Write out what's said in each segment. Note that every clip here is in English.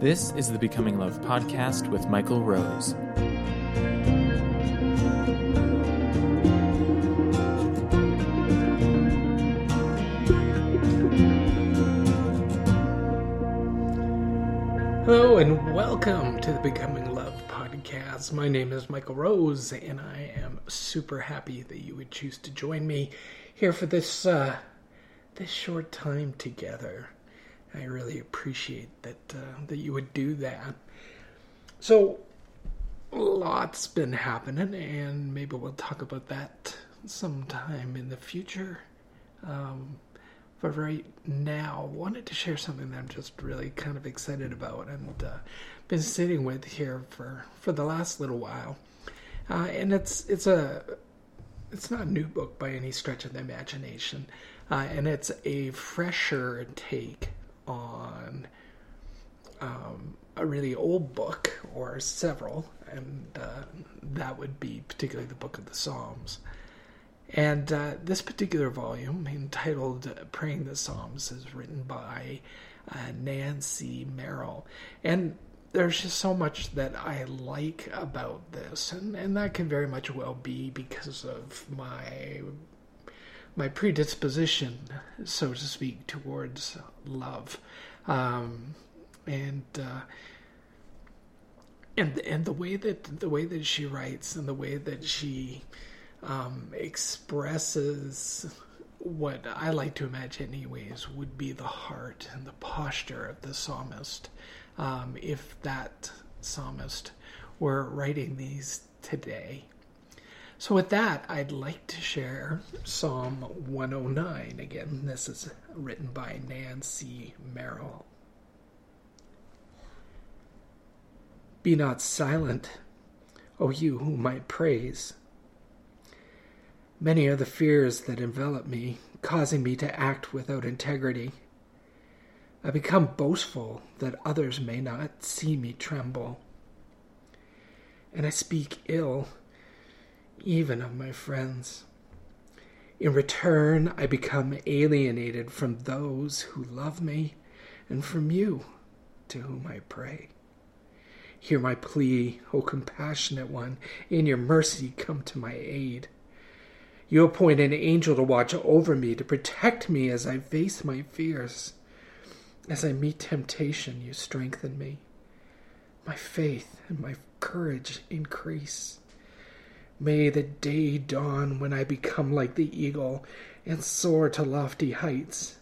This is the Becoming Love podcast with Michael Rose. Hello and welcome to the Becoming Love podcast. My name is Michael Rose, and I am super happy that you would choose to join me here for this uh, this short time together. I really appreciate that uh, that you would do that. So, lots been happening, and maybe we'll talk about that sometime in the future. Um, but right now, wanted to share something that I'm just really kind of excited about, and uh, been sitting with here for for the last little while. Uh, and it's it's a it's not a new book by any stretch of the imagination, uh, and it's a fresher take on um, a really old book or several, and uh, that would be particularly the Book of the Psalms. And uh, this particular volume, entitled Praying the Psalms, is written by uh, Nancy Merrill. And there's just so much that I like about this, and, and that can very much well be because of my my predisposition, so to speak, towards love, um, and uh, and and the way that the way that she writes and the way that she um, expresses what I like to imagine, anyways, would be the heart and the posture of the psalmist. Um, if that psalmist were writing these today. So, with that, I'd like to share Psalm 109. Again, this is written by Nancy Merrill. Be not silent, O you whom I praise. Many are the fears that envelop me, causing me to act without integrity. I become boastful that others may not see me tremble. And I speak ill even of my friends. In return, I become alienated from those who love me and from you to whom I pray. Hear my plea, O compassionate one. In your mercy, come to my aid. You appoint an angel to watch over me, to protect me as I face my fears. As I meet temptation, you strengthen me. My faith and my courage increase. May the day dawn when I become like the eagle and soar to lofty heights.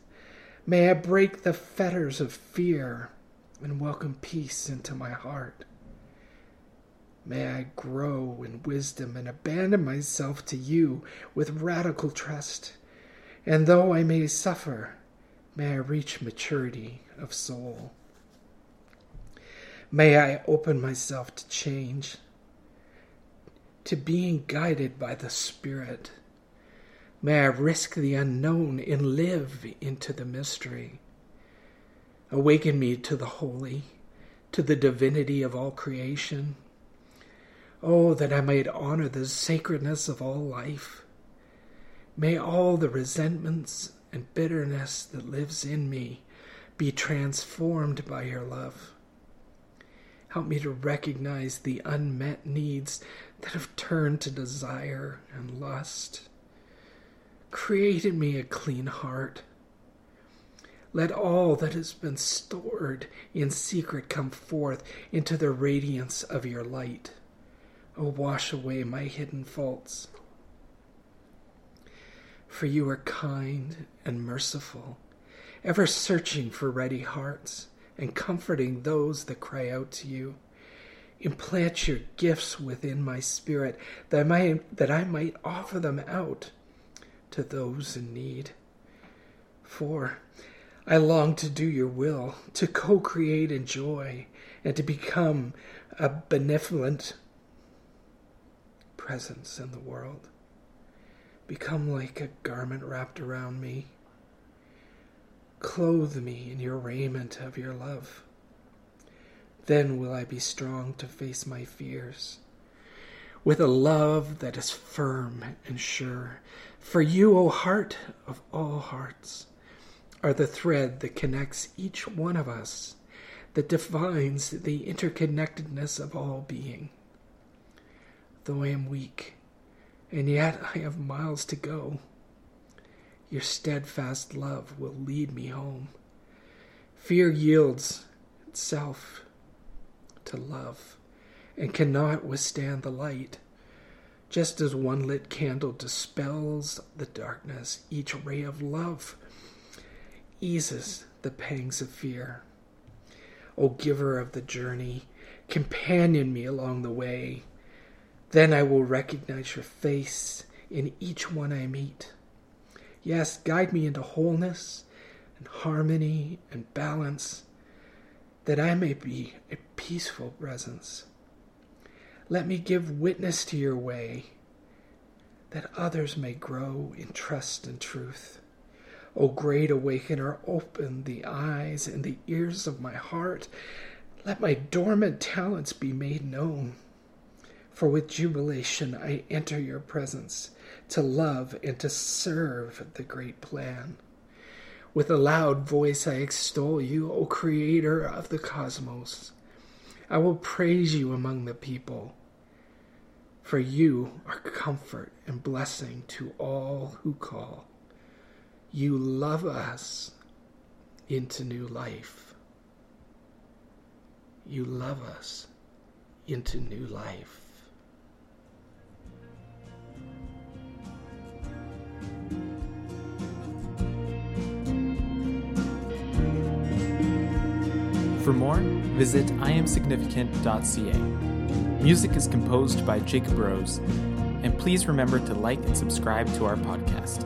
May I break the fetters of fear and welcome peace into my heart. May I grow in wisdom and abandon myself to you with radical trust. And though I may suffer, may I reach maturity of soul. May I open myself to change, to being guided by the Spirit. May I risk the unknown and live into the mystery. Awaken me to the holy, to the divinity of all creation Oh, that I might honor the sacredness of all life. May all the resentments and bitterness that lives in me be transformed by your love. Help me to recognize the unmet needs that have turned to desire and lust. Create in me a clean heart. Let all that has been stored in secret come forth into the radiance of your light. Oh, wash away my hidden faults. For you are kind and merciful, ever searching for ready hearts and comforting those that cry out to you. Implant your gifts within my spirit that I might, that I might offer them out to those in need. For I long to do your will, to co create in joy, and to become a benevolent presence in the world. Become like a garment wrapped around me. Clothe me in your raiment of your love. Then will I be strong to face my fears. With a love that is firm and sure. For you, O heart of all hearts, are the thread that connects each one of us, that defines the interconnectedness of all being. Though I am weak, and yet I have miles to go, your steadfast love will lead me home. Fear yields itself to love and cannot withstand the light. Just as one lit candle dispels the darkness, each ray of love eases the pangs of fear. O giver of the journey, companion me along the way. Then I will recognize your face in each one I meet. Yes, guide me into wholeness and harmony and balance, that I may be a peaceful presence. Let me give witness to your way, that others may grow in trust and truth. O great awakener, open the eyes and the ears of my heart. Let my dormant talents be made known. For with jubilation I enter your presence to love and to serve the great plan. With a loud voice I extol you, O Creator of the cosmos. I will praise you among the people, for you are comfort and blessing to all who call. You love us into new life. You love us into new life. For more, visit iamsignificant.ca. Music is composed by Jacob Rose, and please remember to like and subscribe to our podcast.